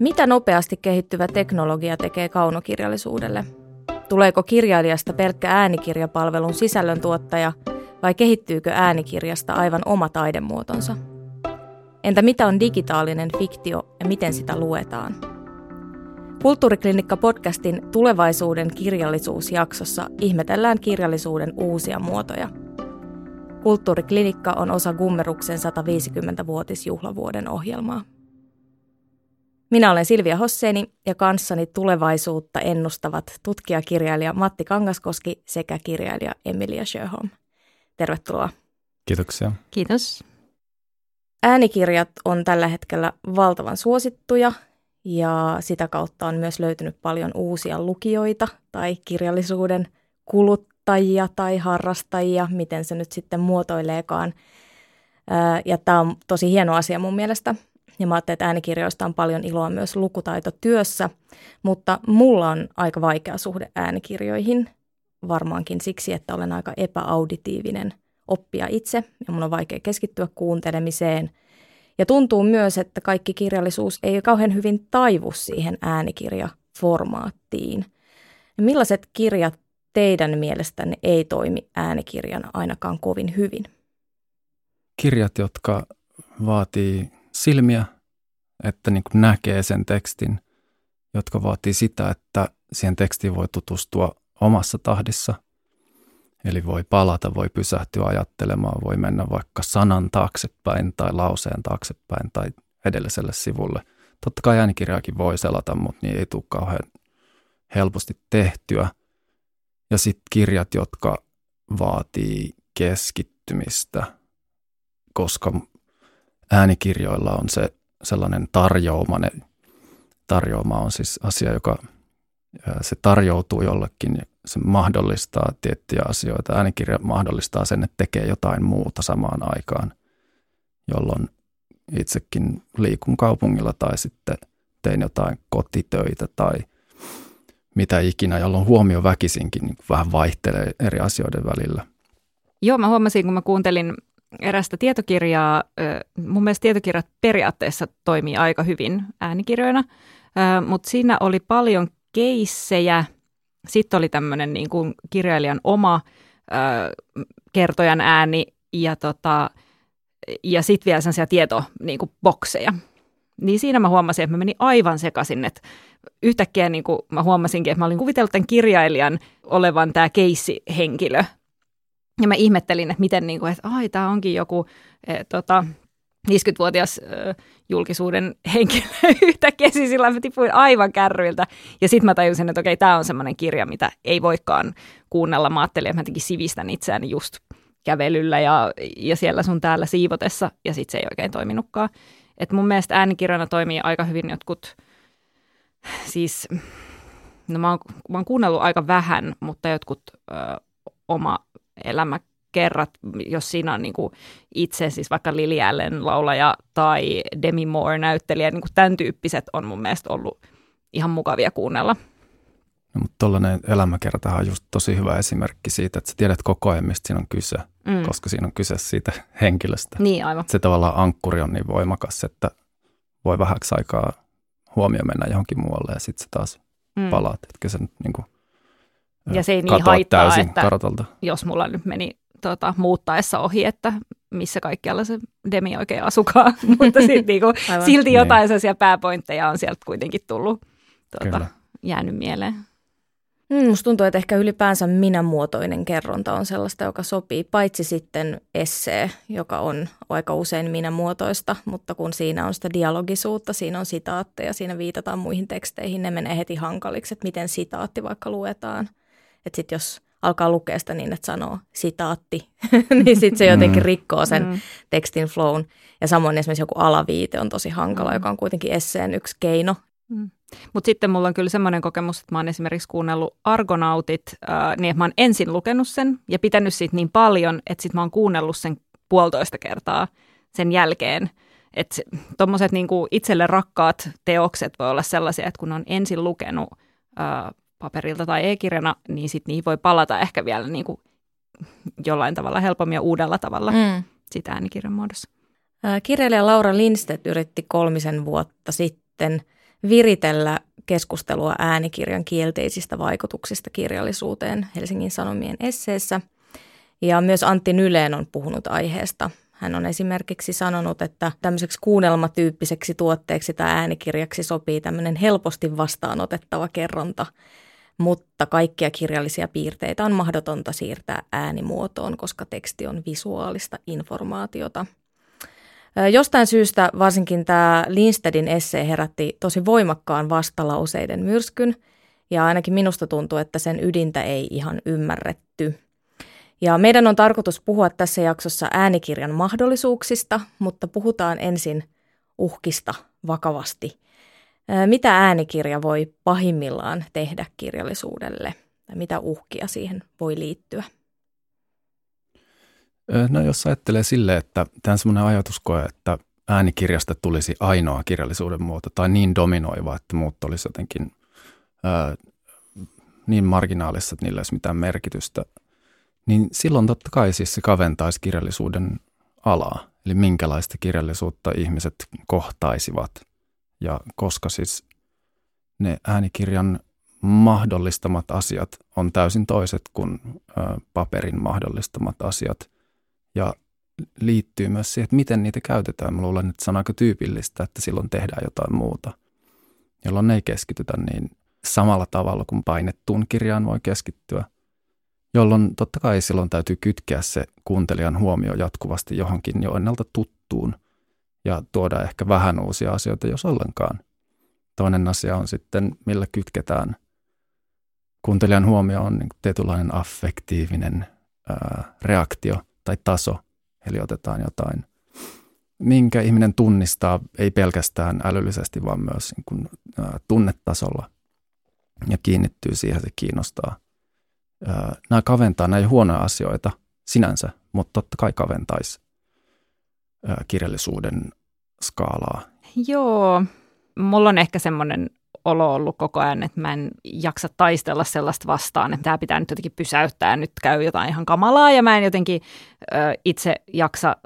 Mitä nopeasti kehittyvä teknologia tekee kaunokirjallisuudelle? Tuleeko kirjailijasta pelkkä äänikirjapalvelun sisällöntuottaja vai kehittyykö äänikirjasta aivan oma taidemuotonsa? Entä mitä on digitaalinen fiktio ja miten sitä luetaan? Kulttuuriklinikka-podcastin tulevaisuuden kirjallisuusjaksossa ihmetellään kirjallisuuden uusia muotoja. Kulttuuriklinikka on osa Gummeruksen 150-vuotisjuhlavuoden ohjelmaa. Minä olen Silvia Hosseni ja kanssani tulevaisuutta ennustavat tutkijakirjailija Matti Kangaskoski sekä kirjailija Emilia Sjöholm. Tervetuloa. Kiitoksia. Kiitos. Äänikirjat on tällä hetkellä valtavan suosittuja ja sitä kautta on myös löytynyt paljon uusia lukijoita tai kirjallisuuden kuluttajia tai harrastajia, miten se nyt sitten muotoileekaan. Ja tämä on tosi hieno asia mun mielestä. Ja mä ajattelin, että äänikirjoista on paljon iloa myös lukutaitotyössä, mutta mulla on aika vaikea suhde äänikirjoihin, varmaankin siksi, että olen aika epäauditiivinen oppia itse ja mun on vaikea keskittyä kuuntelemiseen. Ja tuntuu myös, että kaikki kirjallisuus ei kauhean hyvin taivu siihen äänikirjaformaattiin. Ja millaiset kirjat teidän mielestänne ei toimi äänikirjana ainakaan kovin hyvin? Kirjat, jotka vaatii silmiä, että niin kuin näkee sen tekstin, jotka vaatii sitä, että siihen tekstiin voi tutustua omassa tahdissa. Eli voi palata, voi pysähtyä ajattelemaan, voi mennä vaikka sanan taaksepäin tai lauseen taaksepäin tai edelliselle sivulle. Totta kai äänikirjaakin voi selata, mutta niin ei tule kauhean helposti tehtyä. Ja sitten kirjat, jotka vaatii keskittymistä, koska äänikirjoilla on se sellainen tarjouma. Ne, tarjouma on siis asia, joka se tarjoutuu jollekin, se mahdollistaa tiettyjä asioita. Äänikirja mahdollistaa sen, että tekee jotain muuta samaan aikaan, jolloin itsekin liikun kaupungilla tai sitten tein jotain kotitöitä tai mitä ikinä, jolloin huomio väkisinkin niin vähän vaihtelee eri asioiden välillä. Joo, mä huomasin, kun mä kuuntelin erästä tietokirjaa. Mun mielestä tietokirjat periaatteessa toimii aika hyvin äänikirjoina, mutta siinä oli paljon keissejä. Sitten oli tämmöinen niin kuin kirjailijan oma kertojan ääni ja, tota, ja sitten vielä sellaisia tietobokseja. Niin, niin siinä mä huomasin, että mä menin aivan sekaisin, että yhtäkkiä niin kuin mä huomasinkin, että mä olin kuvitellut tämän kirjailijan olevan tämä keissihenkilö, ja mä ihmettelin, että miten, niin kuin, että ai, tämä onkin joku e, tota, 50-vuotias e, julkisuuden henkilö yhtäkkiä, siis sillä mä tipuin aivan kärryiltä. Ja sitten mä tajusin, että okei, tämä on semmoinen kirja, mitä ei voikaan kuunnella. Mä ajattelin, että mä jotenkin sivistän itseäni just kävelyllä ja, ja siellä sun täällä siivotessa, ja sitten se ei oikein toiminutkaan. Et mun mielestä äänikirjana toimii aika hyvin jotkut, siis, no mä oon, mä oon kuunnellut aika vähän, mutta jotkut ö, oma elämäkerrat, jos siinä on niin kuin itse, siis vaikka Lily Allen laulaja tai Demi Moore näyttelijä, niin kuin tämän tyyppiset on mun mielestä ollut ihan mukavia kuunnella. No, mutta tuollainen elämäkertahan on just tosi hyvä esimerkki siitä, että sä tiedät koko ajan, mistä siinä on kyse, mm. koska siinä on kyse siitä henkilöstä. Niin, aivan. Se tavallaan ankkuri on niin voimakas, että voi vähäksi aikaa huomio mennä johonkin muualle ja sitten sä taas mm. palaat. Etkä sen niin kuin ja se ei niin haittaa, täysin että kartalta. jos mulla nyt meni tota, muuttaessa ohi, että missä kaikkialla se demi oikein asukaan, mutta sit, niinku, silti jotain niin. sellaisia pääpointteja on sieltä kuitenkin tullut tuota, jäänyt mieleen. Mm, musta tuntuu, että ehkä ylipäänsä minä-muotoinen kerronta on sellaista, joka sopii, paitsi sitten essee, joka on aika usein minä-muotoista, mutta kun siinä on sitä dialogisuutta, siinä on sitaatteja, siinä viitataan muihin teksteihin, ne menee heti hankaliksi, että miten sitaatti vaikka luetaan – että sitten jos alkaa lukea sitä niin, että sanoo sitaatti, niin sitten se jotenkin mm. rikkoo sen mm. tekstin flown. Ja samoin esimerkiksi joku alaviite on tosi hankala, mm. joka on kuitenkin esseen yksi keino. Mm. Mutta sitten mulla on kyllä semmoinen kokemus, että mä oon esimerkiksi kuunnellut Argonautit, äh, niin että mä oon ensin lukenut sen ja pitänyt siitä niin paljon, että sitten mä oon kuunnellut sen puolitoista kertaa sen jälkeen. Että tuommoiset niinku itselle rakkaat teokset voi olla sellaisia, että kun on ensin lukenut äh, paperilta tai e-kirjana, niin sitten niihin voi palata ehkä vielä niin kuin jollain tavalla helpommin ja uudella tavalla mm. sitä äänikirjan muodossa. Kirjailija Laura Lindstedt yritti kolmisen vuotta sitten viritellä keskustelua äänikirjan kielteisistä vaikutuksista kirjallisuuteen Helsingin Sanomien esseessä. Ja myös Antti Nyleen on puhunut aiheesta. Hän on esimerkiksi sanonut, että tämmöiseksi kuunnelmatyyppiseksi tuotteeksi tai äänikirjaksi sopii tämmöinen helposti vastaanotettava kerronta, mutta kaikkia kirjallisia piirteitä on mahdotonta siirtää äänimuotoon, koska teksti on visuaalista informaatiota – Jostain syystä varsinkin tämä Lindstedin essee herätti tosi voimakkaan vastalauseiden myrskyn, ja ainakin minusta tuntuu, että sen ydintä ei ihan ymmärretty. Ja meidän on tarkoitus puhua tässä jaksossa äänikirjan mahdollisuuksista, mutta puhutaan ensin uhkista vakavasti. Mitä äänikirja voi pahimmillaan tehdä kirjallisuudelle? Mitä uhkia siihen voi liittyä? No jos ajattelee sille, että tämä on semmoinen ajatuskoe, että äänikirjasta tulisi ainoa kirjallisuuden muoto tai niin dominoiva, että muut olisi jotenkin ää, niin marginaalissa, että niillä ei olisi mitään merkitystä, niin silloin totta kai siis se kaventaisi kirjallisuuden alaa. Eli minkälaista kirjallisuutta ihmiset kohtaisivat ja koska siis ne äänikirjan mahdollistamat asiat on täysin toiset kuin paperin mahdollistamat asiat – ja liittyy myös siihen, että miten niitä käytetään. Mä luulen, että se on aika tyypillistä, että silloin tehdään jotain muuta, jolloin ei keskitytä niin samalla tavalla kuin painettuun kirjaan voi keskittyä, jolloin totta kai silloin täytyy kytkeä se kuuntelijan huomio jatkuvasti johonkin jo ennalta tuttuun ja tuoda ehkä vähän uusia asioita, jos ollenkaan. Toinen asia on sitten, millä kytketään. Kuuntelijan huomio on niin tietynlainen affektiivinen ää, reaktio – tai taso, eli otetaan jotain, minkä ihminen tunnistaa ei pelkästään älyllisesti, vaan myös niin kuin, ä, tunnetasolla ja kiinnittyy siihen, se kiinnostaa. Ä, nämä kaventaa näitä huonoja asioita sinänsä, mutta totta kai kaventaisi kirjallisuuden skaalaa. Joo, mulla on ehkä semmoinen olo ollut koko ajan, että mä en jaksa taistella sellaista vastaan, että tämä pitää nyt jotenkin pysäyttää, nyt käy jotain ihan kamalaa ja mä en jotenkin ö, itse jaksa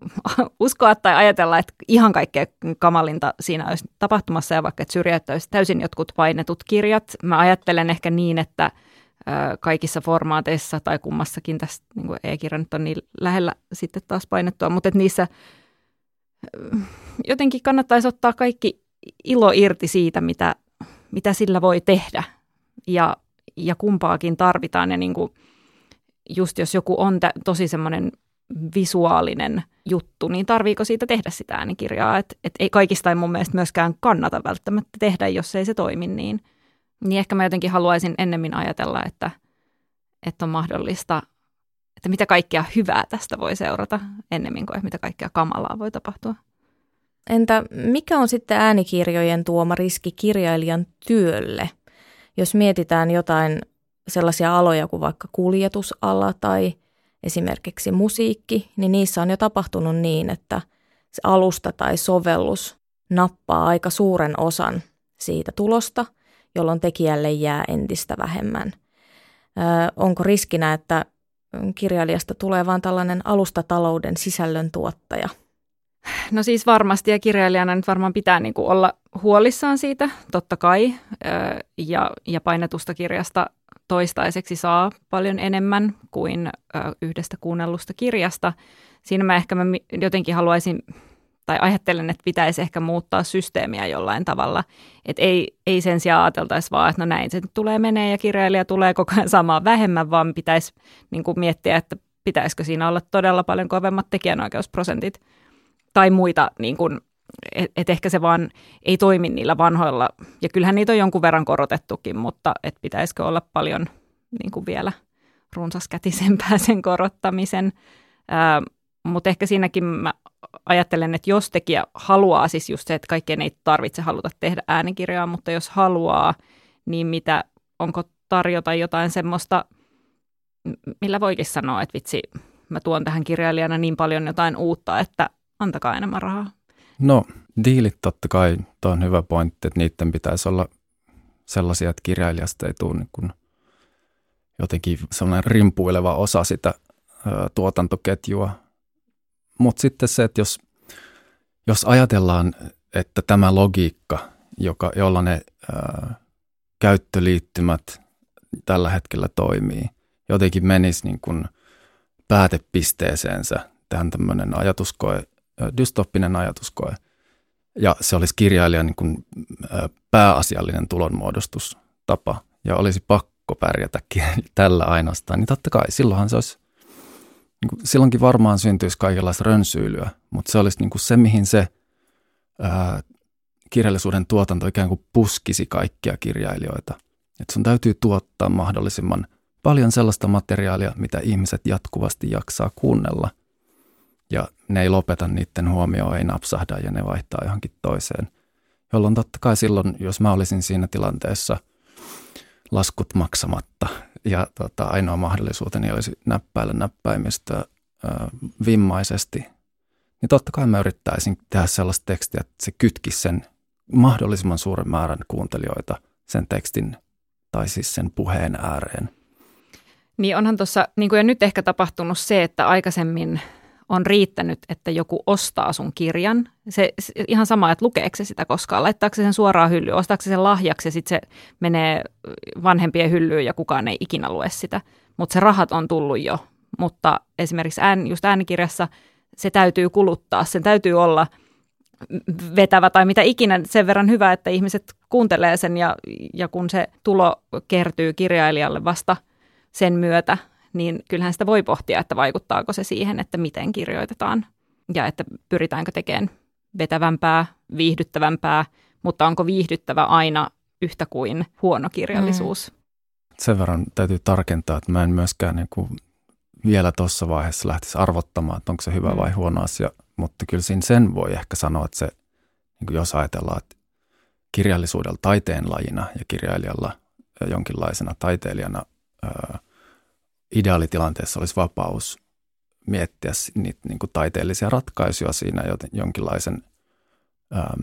uskoa tai ajatella, että ihan kaikkea kamalinta siinä olisi tapahtumassa ja vaikka että syrjäyttäisi täysin jotkut painetut kirjat. Mä ajattelen ehkä niin, että kaikissa formaateissa tai kummassakin tässä niin e-kirja nyt on niin lähellä sitten taas painettua, mutta että niissä jotenkin kannattaisi ottaa kaikki ilo irti siitä, mitä, mitä sillä voi tehdä ja, ja kumpaakin tarvitaan. Ja niin kuin just jos joku on tä, tosi semmoinen visuaalinen juttu, niin tarviiko siitä tehdä sitä äänikirjaa? Et, et ei kaikista ei mun mielestä myöskään kannata välttämättä tehdä, jos ei se toimi niin. Niin ehkä mä jotenkin haluaisin ennemmin ajatella, että, että on mahdollista, että mitä kaikkea hyvää tästä voi seurata ennemmin kuin mitä kaikkea kamalaa voi tapahtua. Entä mikä on sitten äänikirjojen tuoma riski kirjailijan työlle? Jos mietitään jotain sellaisia aloja kuin vaikka kuljetusala tai esimerkiksi musiikki, niin niissä on jo tapahtunut niin, että se alusta tai sovellus nappaa aika suuren osan siitä tulosta, jolloin tekijälle jää entistä vähemmän. Ö, onko riskinä, että kirjailijasta tulee vain tällainen alustatalouden sisällön tuottaja – No siis varmasti ja kirjailijana nyt varmaan pitää niin kuin olla huolissaan siitä, totta kai. Ja, ja painetusta kirjasta toistaiseksi saa paljon enemmän kuin yhdestä kuunnellusta kirjasta. Siinä mä ehkä mä jotenkin haluaisin tai ajattelen, että pitäisi ehkä muuttaa systeemiä jollain tavalla. Että ei, ei sen sijaan ajateltaisi vaan, että no näin se tulee menee ja kirjailija tulee koko ajan saamaan vähemmän, vaan pitäisi niin kuin miettiä, että pitäisikö siinä olla todella paljon kovemmat tekijänoikeusprosentit – tai muita, niin kuin, et, et ehkä se vaan ei toimi niillä vanhoilla, ja kyllähän niitä on jonkun verran korotettukin, mutta et pitäisikö olla paljon niin kuin vielä runsaskätisempää sen korottamisen. Mutta ehkä siinäkin mä ajattelen, että jos tekijä haluaa, siis just se, että kaikkeen ei tarvitse haluta tehdä äänikirjaa, mutta jos haluaa, niin mitä, onko tarjota jotain semmoista, millä voikin sanoa, että vitsi, mä tuon tähän kirjailijana niin paljon jotain uutta, että antakaa enemmän rahaa. No, diilit totta kai, tuo on hyvä pointti, että niiden pitäisi olla sellaisia, että kirjailijasta ei tule niin kuin jotenkin sellainen rimpuileva osa sitä ö, tuotantoketjua. Mutta sitten se, että jos, jos ajatellaan, että tämä logiikka joka, jolla ne ää, käyttöliittymät tällä hetkellä toimii, jotenkin menisi niin kuin päätepisteeseensä tähän tämmöinen ajatuskoe, dystoppinen ajatuskoe. Ja se olisi kirjailijan niin kuin, pääasiallinen tulonmuodostustapa ja olisi pakko pärjätä tällä ainoastaan, niin totta kai silloinhan se olisi, niin kuin, silloinkin varmaan syntyisi kaikenlaista rönsyilyä, mutta se olisi niin kuin se, mihin se ää, kirjallisuuden tuotanto ikään kuin puskisi kaikkia kirjailijoita. Että sun täytyy tuottaa mahdollisimman paljon sellaista materiaalia, mitä ihmiset jatkuvasti jaksaa kuunnella. Ja ne ei lopeta niiden huomioon, ei napsahda ja ne vaihtaa johonkin toiseen. Jolloin totta kai silloin, jos mä olisin siinä tilanteessa laskut maksamatta ja tota, ainoa mahdollisuuteni olisi näppäillä näppäimistöä ö, vimmaisesti, niin totta kai mä yrittäisin tehdä sellaista tekstiä, että se kytkisi sen mahdollisimman suuren määrän kuuntelijoita sen tekstin tai siis sen puheen ääreen. Niin onhan tuossa, niin kuin jo nyt ehkä tapahtunut se, että aikaisemmin on riittänyt, että joku ostaa sun kirjan. Se, se ihan sama, että lukeeko se sitä koskaan, laittaako se sen suoraan hyllyyn, ostaako se sen lahjaksi ja sitten se menee vanhempien hyllyyn ja kukaan ei ikinä lue sitä. Mutta se rahat on tullut jo. Mutta esimerkiksi ään, just äänikirjassa se täytyy kuluttaa, sen täytyy olla – vetävä tai mitä ikinä sen verran hyvä, että ihmiset kuuntelee sen ja, ja kun se tulo kertyy kirjailijalle vasta sen myötä, niin kyllähän sitä voi pohtia, että vaikuttaako se siihen, että miten kirjoitetaan ja että pyritäänkö tekemään vetävämpää, viihdyttävämpää, mutta onko viihdyttävä aina yhtä kuin huono kirjallisuus? Mm. Sen verran täytyy tarkentaa, että mä en myöskään niin kuin vielä tuossa vaiheessa lähtisi arvottamaan, että onko se hyvä mm. vai huono asia, mutta kyllä siinä sen voi ehkä sanoa, että se, niin kuin jos ajatellaan, että kirjallisuudella taiteenlajina ja kirjailijalla jonkinlaisena taiteilijana ideaalitilanteessa olisi vapaus miettiä niitä niin kuin taiteellisia ratkaisuja siinä jonkinlaisen, ää,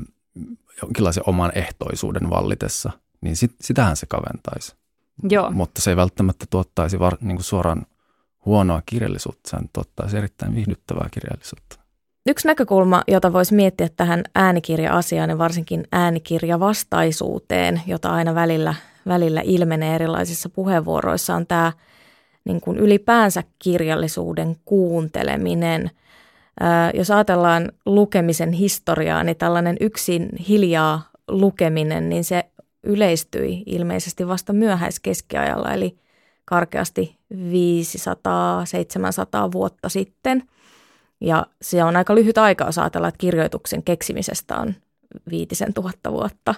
jonkinlaisen oman ehtoisuuden vallitessa, niin sit, sitähän se kaventaisi. Joo. Mutta se ei välttämättä tuottaisi var, niin kuin suoraan huonoa kirjallisuutta, se tuottaisi erittäin viihdyttävää kirjallisuutta. Yksi näkökulma, jota voisi miettiä tähän äänikirja-asiaan ja varsinkin äänikirjavastaisuuteen, jota aina välillä, välillä ilmenee erilaisissa puheenvuoroissa, on tämä niin kuin ylipäänsä kirjallisuuden kuunteleminen. Jos ajatellaan lukemisen historiaa, niin tällainen yksin hiljaa lukeminen, niin se yleistyi ilmeisesti vasta myöhäiskeskiajalla, eli karkeasti 500-700 vuotta sitten – ja se on aika lyhyt aika, jos ajatellaan, että kirjoituksen keksimisestä on viitisen tuhatta vuotta.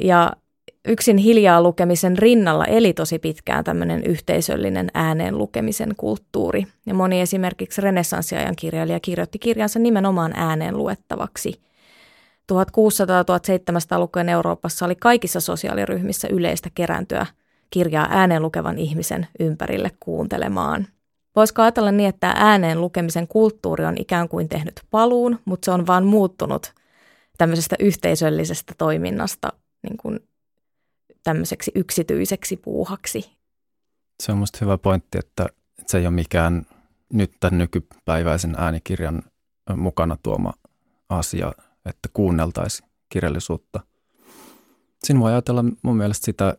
Ja yksin hiljaa lukemisen rinnalla eli tosi pitkään tämmöinen yhteisöllinen ääneen lukemisen kulttuuri. Ja moni esimerkiksi renessanssiajan kirjailija kirjoitti kirjansa nimenomaan ääneen luettavaksi. 1600-1700-lukujen Euroopassa oli kaikissa sosiaaliryhmissä yleistä kerääntyä kirjaa ääneen lukevan ihmisen ympärille kuuntelemaan – Voisiko ajatella niin, että ääneen lukemisen kulttuuri on ikään kuin tehnyt paluun, mutta se on vaan muuttunut tämmöisestä yhteisöllisestä toiminnasta niin kuin tämmöiseksi yksityiseksi puuhaksi. Se on musta hyvä pointti, että se ei ole mikään nyt tämän nykypäiväisen äänikirjan mukana tuoma asia, että kuunneltaisiin kirjallisuutta. Siinä voi ajatella mun mielestä sitä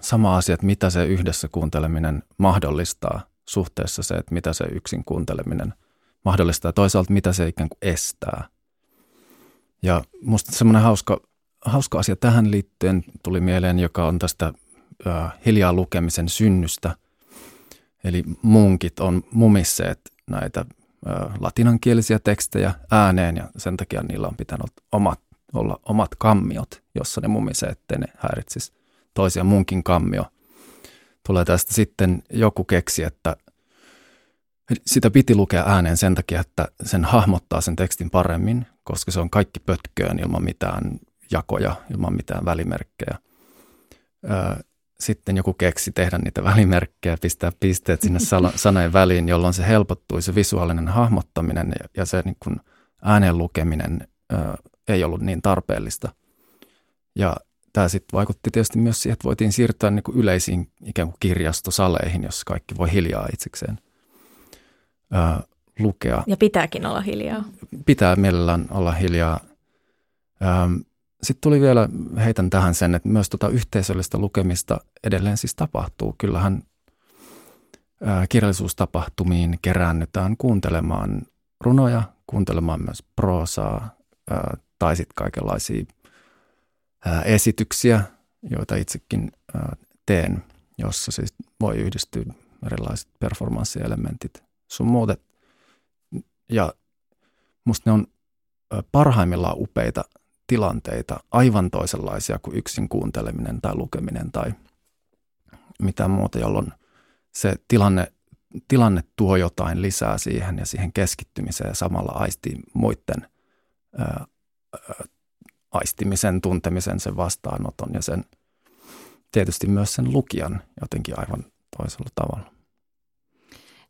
sama asia, että mitä se yhdessä kuunteleminen mahdollistaa – suhteessa se, että mitä se yksin kuunteleminen mahdollistaa toisaalta mitä se ikään kuin estää. Ja musta semmoinen hauska, hauska asia tähän liittyen tuli mieleen, joka on tästä hiljaa lukemisen synnystä. Eli munkit on mumisseet näitä latinankielisiä tekstejä ääneen ja sen takia niillä on pitänyt omat, olla omat kammiot, jossa ne mumisee, ettei ne häiritsisi toisia. Munkin kammio tulee tästä sitten joku keksi, että sitä piti lukea ääneen sen takia, että sen hahmottaa sen tekstin paremmin, koska se on kaikki pötköön ilman mitään jakoja, ilman mitään välimerkkejä. Sitten joku keksi tehdä niitä välimerkkejä, pistää pisteet sinne sanojen väliin, jolloin se helpottui se visuaalinen hahmottaminen ja se niin kuin ääneen lukeminen ei ollut niin tarpeellista. Ja tämä sitten vaikutti tietysti myös siihen, että voitiin siirtyä niin kuin yleisiin ikään kuin kirjastosaleihin, jossa kaikki voi hiljaa itsekseen ää, lukea. Ja pitääkin olla hiljaa. Pitää mielellään olla hiljaa. Sitten tuli vielä, heitän tähän sen, että myös tuota yhteisöllistä lukemista edelleen siis tapahtuu. Kyllähän kirjallisuustapahtumiin keräännytään kuuntelemaan runoja, kuuntelemaan myös proosaa tai sitten kaikenlaisia esityksiä, joita itsekin teen, jossa siis voi yhdistyä erilaiset performanssielementit sun muut. Ja musta ne on parhaimmillaan upeita tilanteita, aivan toisenlaisia kuin yksin kuunteleminen tai lukeminen tai mitään muuta, jolloin se tilanne, tilanne tuo jotain lisää siihen ja siihen keskittymiseen ja samalla aistii muiden ää, aistimisen, tuntemisen, sen vastaanoton ja sen tietysti myös sen lukijan jotenkin aivan toisella tavalla.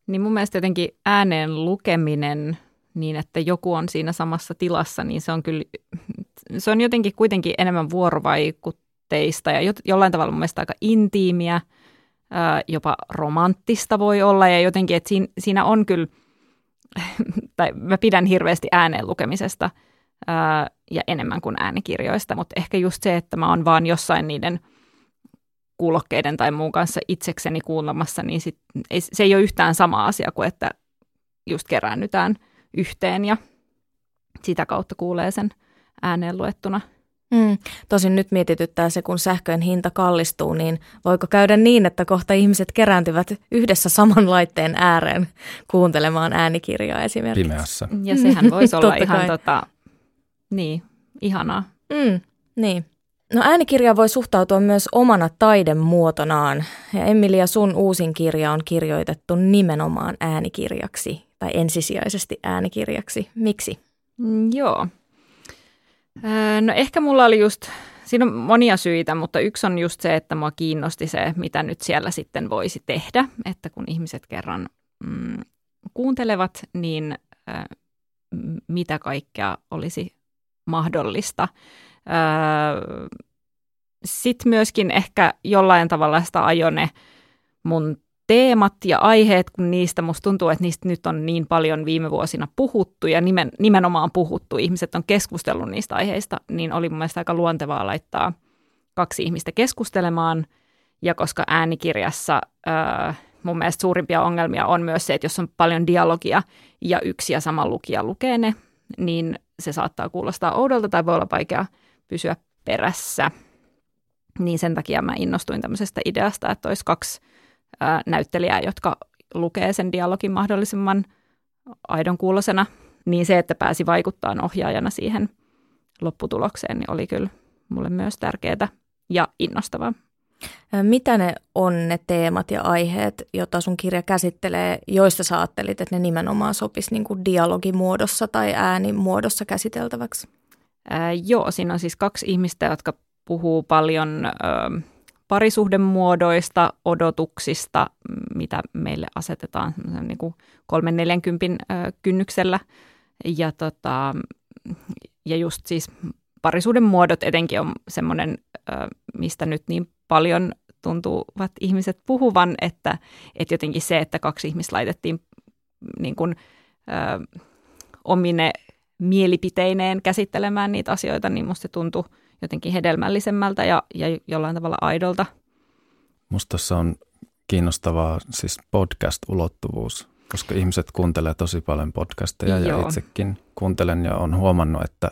Niin mun mielestä jotenkin ääneen lukeminen niin, että joku on siinä samassa tilassa, niin se on kyllä, se on jotenkin kuitenkin enemmän vuorovaikutteista ja jollain tavalla mun mielestä aika intiimiä, jopa romanttista voi olla ja jotenkin, että siinä, siinä on kyllä, tai mä pidän hirveästi ääneen lukemisesta ja enemmän kuin äänikirjoista, mutta ehkä just se, että mä oon vaan jossain niiden – kuulokkeiden tai muun kanssa itsekseni kuulemassa, niin sit, ei, se ei ole yhtään sama asia kuin, että just keräännytään yhteen ja sitä kautta kuulee sen ääneen luettuna. Mm. Tosin nyt mietityttää se, kun sähköjen hinta kallistuu, niin voiko käydä niin, että kohta ihmiset kerääntyvät yhdessä saman laitteen ääreen kuuntelemaan äänikirjaa esimerkiksi? Pimeässä. Ja sehän voisi olla ihan tota, niin, ihanaa. Mm, niin. No äänikirja voi suhtautua myös omana taidemuotonaan. Ja Emilia, sun uusin kirja on kirjoitettu nimenomaan äänikirjaksi tai ensisijaisesti äänikirjaksi. Miksi? Mm, joo. No ehkä mulla oli just, siinä on monia syitä, mutta yksi on just se, että mua kiinnosti se, mitä nyt siellä sitten voisi tehdä. Että kun ihmiset kerran mm, kuuntelevat, niin äh, mitä kaikkea olisi mahdollista. Sitten myöskin ehkä jollain tavalla sitä ajone mun teemat ja aiheet, kun niistä musta tuntuu, että niistä nyt on niin paljon viime vuosina puhuttu ja nimen, nimenomaan puhuttu, ihmiset on keskustellut niistä aiheista, niin oli mun mielestä aika luontevaa laittaa kaksi ihmistä keskustelemaan. Ja koska äänikirjassa äh, mun mielestä suurimpia ongelmia on myös se, että jos on paljon dialogia ja yksi ja sama lukija lukee ne, niin se saattaa kuulostaa oudolta tai voi olla vaikea pysyä perässä. Niin sen takia mä innostuin tämmöisestä ideasta, että olisi kaksi ää, näyttelijää, jotka lukee sen dialogin mahdollisimman aidon kuulosena. Niin se, että pääsi vaikuttaa ohjaajana siihen lopputulokseen, niin oli kyllä mulle myös tärkeää ja innostavaa. Mitä ne on ne teemat ja aiheet, joita sun kirja käsittelee, joista sä ajattelit, että ne nimenomaan sopisi niin kuin dialogimuodossa tai äänimuodossa käsiteltäväksi? Ää, joo, siinä on siis kaksi ihmistä, jotka puhuu paljon ö, parisuhdemuodoista, odotuksista, mitä meille asetetaan niin kuin 340 ö, kynnyksellä. Ja, tota, ja just siis parisuuden muodot etenkin on semmoinen, mistä nyt niin paljon tuntuvat ihmiset puhuvan, että, että jotenkin se, että kaksi ihmistä laitettiin niin kuin, ö, omine mielipiteineen käsittelemään niitä asioita, niin musta se tuntui jotenkin hedelmällisemmältä ja, ja jollain tavalla aidolta. Musta tässä on kiinnostavaa siis podcast-ulottuvuus, koska ihmiset kuuntelee tosi paljon podcasteja Joo. ja itsekin kuuntelen ja on huomannut, että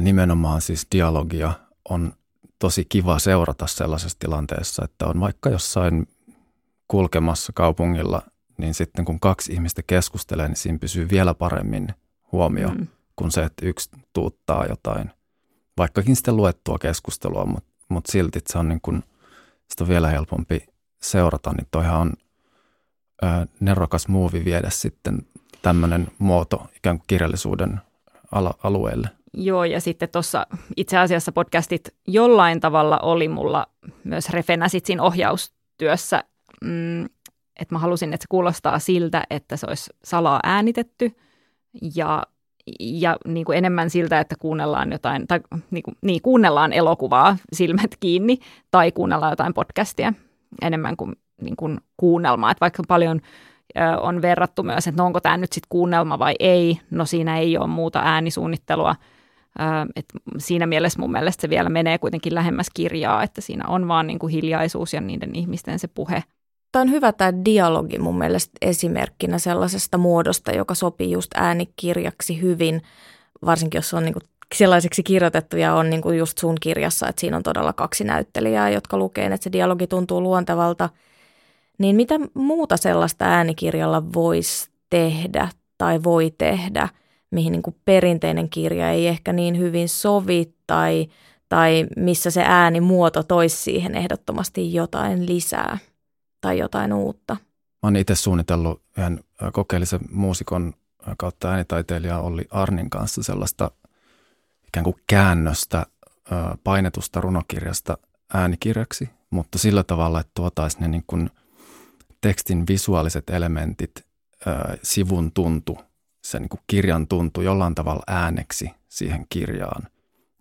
nimenomaan siis dialogia on tosi kiva seurata sellaisessa tilanteessa, että on vaikka jossain kulkemassa kaupungilla, niin sitten kun kaksi ihmistä keskustelee, niin siinä pysyy vielä paremmin huomio mm. kuin se, että yksi tuuttaa jotain, vaikkakin sitten luettua keskustelua, mutta, mutta silti se on niin kuin, sitä on vielä helpompi seurata, niin toihan on ää, nerokas muuvi viedä sitten tämmöinen muoto ikään kuin kirjallisuuden ala- alueelle. Joo, ja sitten tuossa itse asiassa podcastit jollain tavalla oli mulla myös refenä sit siinä ohjaustyössä, mm, että mä halusin, että se kuulostaa siltä, että se olisi salaa äänitetty ja, ja niin kuin enemmän siltä, että kuunnellaan jotain, tai niin, kuin, niin kuunnellaan elokuvaa silmät kiinni tai kuunnellaan jotain podcastia enemmän kuin, niin kuin kuunnelmaa. Että vaikka paljon on verrattu myös, että no onko tämä nyt sitten kuunnelma vai ei, no siinä ei ole muuta äänisuunnittelua – Et siinä mielessä mun mielestä se vielä menee kuitenkin lähemmäs kirjaa, että siinä on vaan niin kuin hiljaisuus ja niiden ihmisten se puhe. Tämä on hyvä tämä dialogi mun mielestä esimerkkinä sellaisesta muodosta, joka sopii just äänikirjaksi hyvin, varsinkin jos on niin kuin sellaiseksi kirjoitettu ja on niin kuin just sun kirjassa, että siinä on todella kaksi näyttelijää, jotka lukee, että se dialogi tuntuu luontevalta. Niin mitä muuta sellaista äänikirjalla voisi tehdä tai voi tehdä, mihin niin kuin perinteinen kirja ei ehkä niin hyvin sovi tai, tai missä se äänimuoto toisi siihen ehdottomasti jotain lisää tai jotain uutta? Mä oon itse suunnitellut yhden kokeellisen muusikon kautta äänitaiteilija Olli Arnin kanssa sellaista ikään kuin käännöstä painetusta runokirjasta äänikirjaksi, mutta sillä tavalla, että tuotaisiin ne niin kuin tekstin visuaaliset elementit, sivun tuntu, se niin kuin kirjan tuntu jollain tavalla ääneksi siihen kirjaan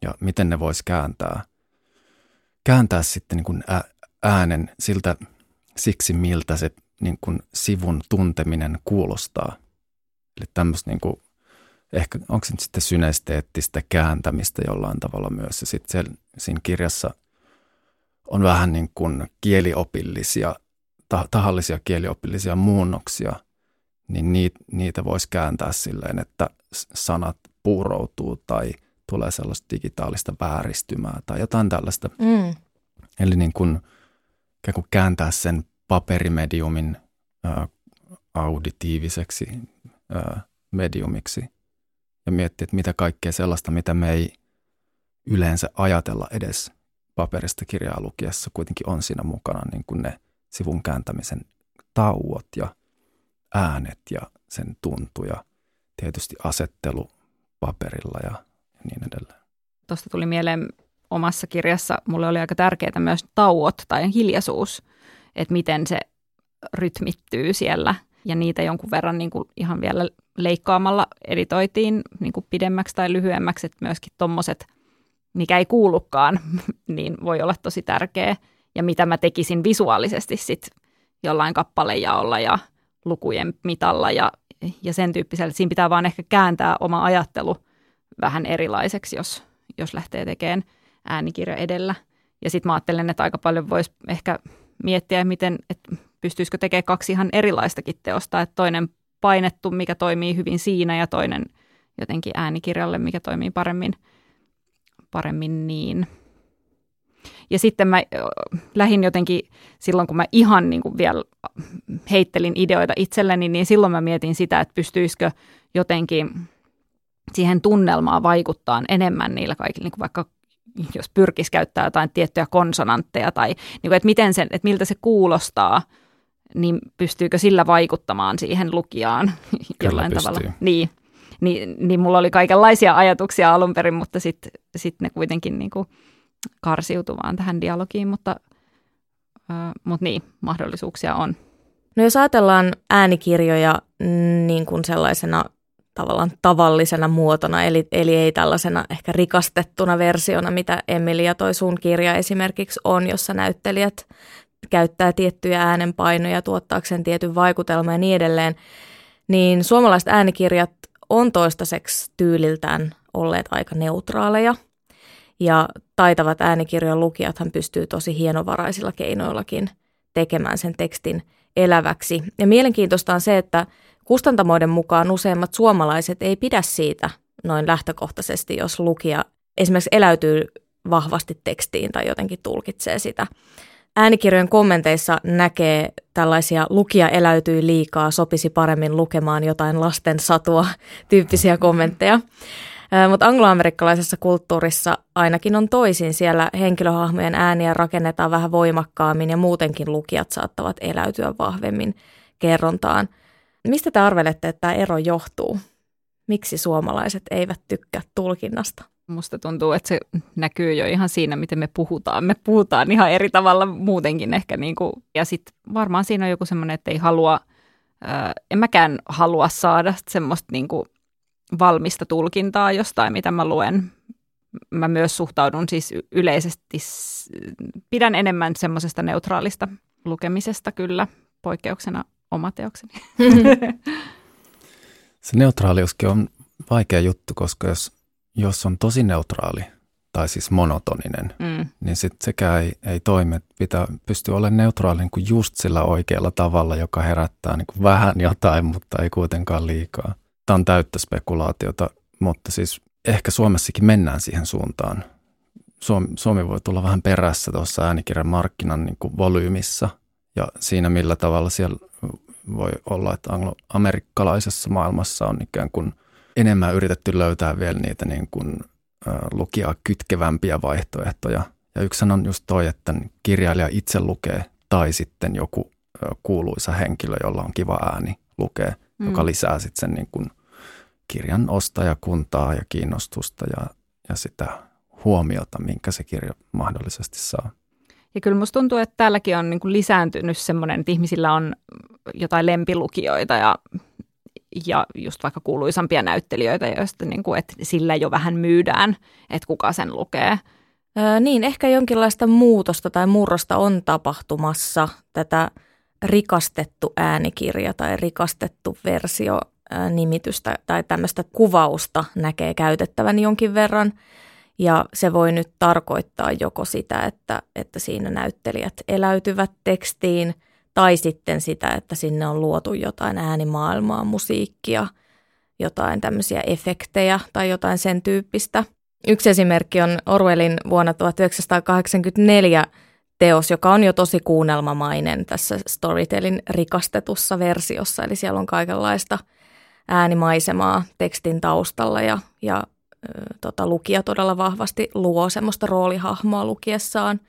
ja miten ne voisi kääntää, kääntää sitten niin kuin äänen siltä siksi, miltä se niin kuin sivun tunteminen kuulostaa. Eli tämmöistä niin kuin ehkä onko se nyt sitten synesteettistä kääntämistä jollain tavalla myös. Ja sitten siinä kirjassa on vähän niin kuin kieliopillisia, tahallisia kieliopillisia muunnoksia, niin niitä, niitä voisi kääntää silleen, että sanat puuroutuu tai tulee sellaista digitaalista vääristymää tai jotain tällaista. Mm. Eli niin kuin, kuin kääntää sen paperimediumin ää, auditiiviseksi ää, mediumiksi ja miettiä, että mitä kaikkea sellaista, mitä me ei yleensä ajatella edes paperista kirjaa lukiessa, kuitenkin on siinä mukana niin kuin ne sivun kääntämisen tauot ja äänet ja sen tuntu ja tietysti asettelu paperilla ja niin edelleen. Tuosta tuli mieleen omassa kirjassa, mulle oli aika tärkeää myös tauot tai hiljaisuus, että miten se rytmittyy siellä ja niitä jonkun verran niin kuin ihan vielä leikkaamalla editoitiin niin kuin pidemmäksi tai lyhyemmäksi, että myöskin tuommoiset, mikä ei kuulukaan, niin voi olla tosi tärkeä. Ja mitä mä tekisin visuaalisesti sitten jollain kappalejaolla ja lukujen mitalla ja, ja sen tyyppisellä. Siinä pitää vaan ehkä kääntää oma ajattelu vähän erilaiseksi, jos, jos lähtee tekemään äänikirja edellä. Ja sitten mä ajattelen, että aika paljon voisi ehkä miettiä, miten, että pystyisikö tekemään kaksi ihan erilaistakin teosta, että toinen painettu, mikä toimii hyvin siinä ja toinen jotenkin äänikirjalle, mikä toimii paremmin, paremmin niin. Ja sitten mä lähdin jotenkin, silloin kun mä ihan niin kuin vielä heittelin ideoita itselleni, niin silloin mä mietin sitä, että pystyisikö jotenkin siihen tunnelmaan vaikuttaa enemmän niillä kaikilla, niin kuin vaikka jos pyrkisi käyttää jotain tiettyjä konsonantteja tai niin kuin, että, miten sen, että miltä se kuulostaa – niin pystyykö sillä vaikuttamaan siihen lukijaan jollain pystyy. tavalla? Niin, niin, niin mulla oli kaikenlaisia ajatuksia alun perin, mutta sitten sit ne kuitenkin niin kuin karsiutuvaan tähän dialogiin, mutta, äh, mutta niin, mahdollisuuksia on. No jos ajatellaan äänikirjoja niin kuin sellaisena tavallaan tavallisena muotona, eli, eli ei tällaisena ehkä rikastettuna versiona, mitä Emilia toi sun kirja esimerkiksi on, jossa näyttelijät käyttää tiettyjä äänenpainoja tuottaakseen tietyn vaikutelman ja niin edelleen, niin suomalaiset äänikirjat on toistaiseksi tyyliltään olleet aika neutraaleja. Ja taitavat äänikirjojen lukijathan pystyy tosi hienovaraisilla keinoillakin tekemään sen tekstin eläväksi. Ja mielenkiintoista on se, että kustantamoiden mukaan useimmat suomalaiset ei pidä siitä noin lähtökohtaisesti, jos lukija esimerkiksi eläytyy vahvasti tekstiin tai jotenkin tulkitsee sitä äänikirjojen kommenteissa näkee tällaisia lukija eläytyi liikaa, sopisi paremmin lukemaan jotain lasten satua tyyppisiä kommentteja. Mutta angloamerikkalaisessa kulttuurissa ainakin on toisin. Siellä henkilöhahmojen ääniä rakennetaan vähän voimakkaammin ja muutenkin lukijat saattavat eläytyä vahvemmin kerrontaan. Mistä te arvelette, että tämä ero johtuu? Miksi suomalaiset eivät tykkää tulkinnasta? Musta tuntuu, että se näkyy jo ihan siinä, miten me puhutaan. Me puhutaan ihan eri tavalla muutenkin ehkä. Niin kuin, ja sitten varmaan siinä on joku semmoinen, että ei halua, ää, en mäkään halua saada semmoista niin kuin valmista tulkintaa jostain, mitä mä luen. Mä myös suhtaudun siis yleisesti, pidän enemmän semmoisesta neutraalista lukemisesta kyllä, poikkeuksena oma teokseni. Se neutraaliuskin on vaikea juttu, koska jos jos on tosi neutraali tai siis monotoninen, mm. niin sitten sekään ei, ei toimi. Pitää pystyä olemaan neutraali niin kuin just sillä oikealla tavalla, joka herättää niin kuin vähän jotain, mutta ei kuitenkaan liikaa. Tämä on täyttä spekulaatiota, mutta siis ehkä Suomessakin mennään siihen suuntaan. Suomi, Suomi voi tulla vähän perässä tuossa äänikirjan markkinan niin kuin volyymissa ja siinä millä tavalla siellä voi olla, että angloamerikkalaisessa maailmassa on ikään kuin enemmän yritetty löytää vielä niitä niin kuin lukijaa kytkevämpiä vaihtoehtoja. Ja yksi on just toi, että kirjailija itse lukee tai sitten joku kuuluisa henkilö, jolla on kiva ääni lukee, mm. joka lisää sitten sen niin kuin kirjan ostajakuntaa ja kiinnostusta ja, ja sitä huomiota, minkä se kirja mahdollisesti saa. Ja kyllä musta tuntuu, että täälläkin on niin kuin lisääntynyt semmoinen, että ihmisillä on jotain lempilukijoita ja, ja just vaikka kuuluisampia näyttelijöitä, joista niin kuin, että sillä jo vähän myydään, että kuka sen lukee. Öö, niin, ehkä jonkinlaista muutosta tai murrosta on tapahtumassa tätä rikastettu äänikirja tai rikastettu versio nimitystä tai tämmöistä kuvausta näkee käytettävän jonkin verran – ja se voi nyt tarkoittaa joko sitä, että, että siinä näyttelijät eläytyvät tekstiin, tai sitten sitä, että sinne on luotu jotain äänimaailmaa, musiikkia, jotain tämmöisiä efektejä tai jotain sen tyyppistä. Yksi esimerkki on Orwellin vuonna 1984 teos, joka on jo tosi kuunnelmamainen tässä Storytelin rikastetussa versiossa. Eli siellä on kaikenlaista äänimaisemaa tekstin taustalla ja, ja tota, lukija todella vahvasti luo semmoista roolihahmoa lukiessaan.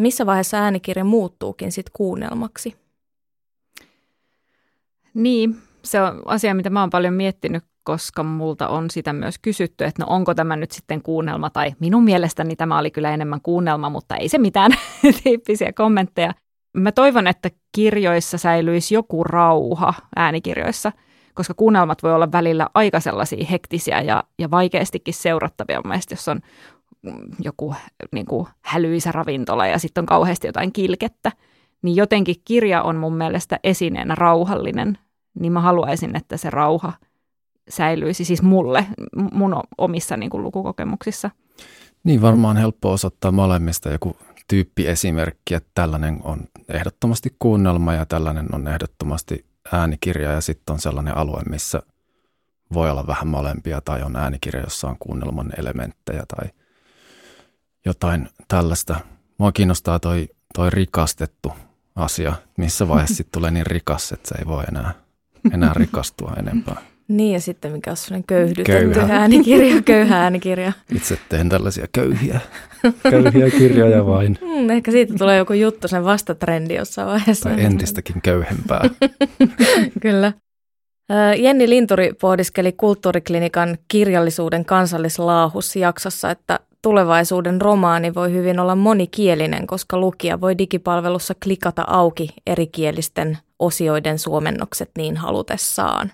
Missä vaiheessa äänikirja muuttuukin sitten kuunnelmaksi? Niin, se on asia, mitä mä oon paljon miettinyt, koska multa on sitä myös kysytty, että no onko tämä nyt sitten kuunnelma, tai minun mielestäni tämä oli kyllä enemmän kuunnelma, mutta ei se mitään tyyppisiä kommentteja. Mä toivon, että kirjoissa säilyisi joku rauha äänikirjoissa – koska kuunnelmat voi olla välillä aika sellaisia hektisiä ja, ja vaikeastikin seurattavia. Mielestäni jos on joku niin kuin hälyisä ravintola ja sitten on kauheasti jotain kilkettä, niin jotenkin kirja on mun mielestä esineenä rauhallinen, niin mä haluaisin, että se rauha säilyisi siis mulle, mun omissa niin kuin lukukokemuksissa. Niin varmaan helppo osoittaa molemmista joku tyyppiesimerkki, että tällainen on ehdottomasti kuunnelma ja tällainen on ehdottomasti äänikirja ja sitten on sellainen alue, missä voi olla vähän molempia tai on äänikirja, jossa on kuunnelman elementtejä tai jotain tällaista. Mua kiinnostaa toi, toi rikastettu asia, missä vaiheessa sitten tulee niin rikas, että se ei voi enää, enää rikastua enempää. Niin ja sitten mikä on sellainen köyhdytetty köyhä. äänikirja, köyhä äänikirja. Itse teen tällaisia köyhiä, köyhiä kirjoja vain. Mm, ehkä siitä tulee joku juttu, sen vastatrendi jossain vaiheessa. Tai entistäkin köyhempää. Kyllä. Jenni Linturi pohdiskeli kulttuuriklinikan kirjallisuuden kansallislaahus jaksossa, että tulevaisuuden romaani voi hyvin olla monikielinen, koska lukija voi digipalvelussa klikata auki erikielisten osioiden suomennokset niin halutessaan.